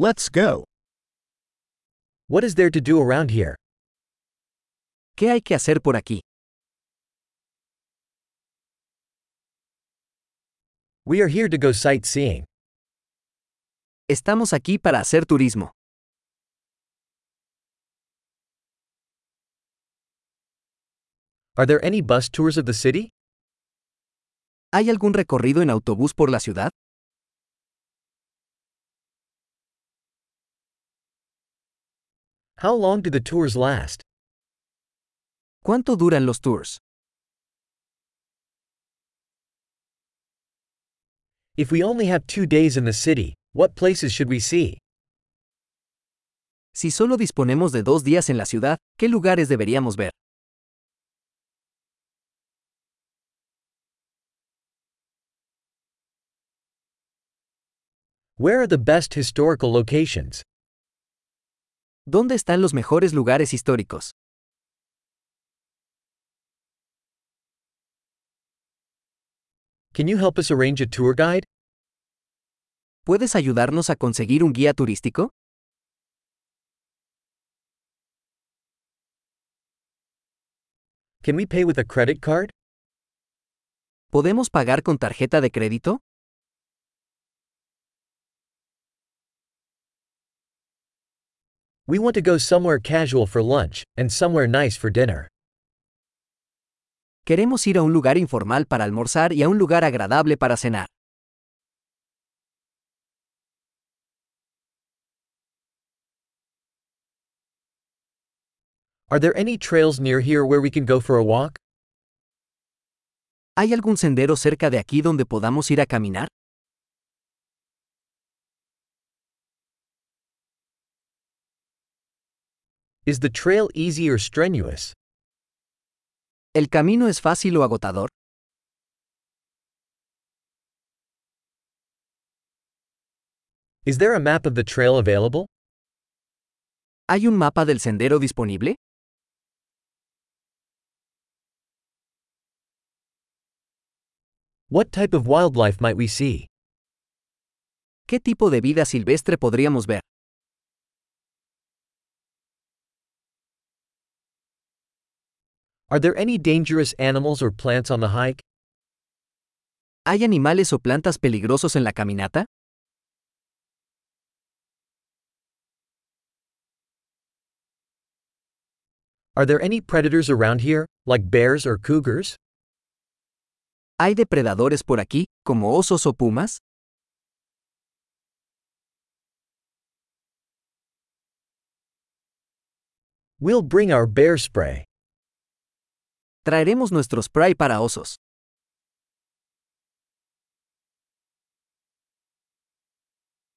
Let's go. What is there to do around here? ¿Qué hay que hacer por aquí? We are here to go sightseeing. Estamos aquí para hacer turismo. Are there any bus tours of the city? ¿Hay algún recorrido en autobús por la ciudad? How long do the tours last? ¿Cuánto duran los tours? If we only have two days in the city, what places should we see? Si solo disponemos de dos días en la ciudad, ¿qué lugares deberíamos ver? Where are the best historical locations? ¿Dónde están los mejores lugares históricos? Can you help us arrange a tour guide? ¿Puedes ayudarnos a conseguir un guía turístico? Can we pay with a credit card? ¿Podemos pagar con tarjeta de crédito? We want to go somewhere casual for lunch and somewhere nice for dinner. Queremos ir a un lugar informal para almorzar y a un lugar agradable para cenar. Are there any trails near here where we can go for a walk? ¿Hay algún sendero cerca de aquí donde podamos ir a caminar? Is the trail easy or strenuous? ¿El camino es fácil o agotador? Is there a map of the trail available? ¿Hay un mapa del sendero disponible? What type of wildlife might we see? ¿Qué tipo de vida silvestre podríamos ver? Are there any dangerous animals or plants on the hike? ¿Hay animales o plantas peligrosos en la caminata? Are there any predators around here, like bears or cougars? ¿Hay depredadores por aquí, como osos o pumas? We'll bring our bear spray. Traeremos nuestro spray para osos.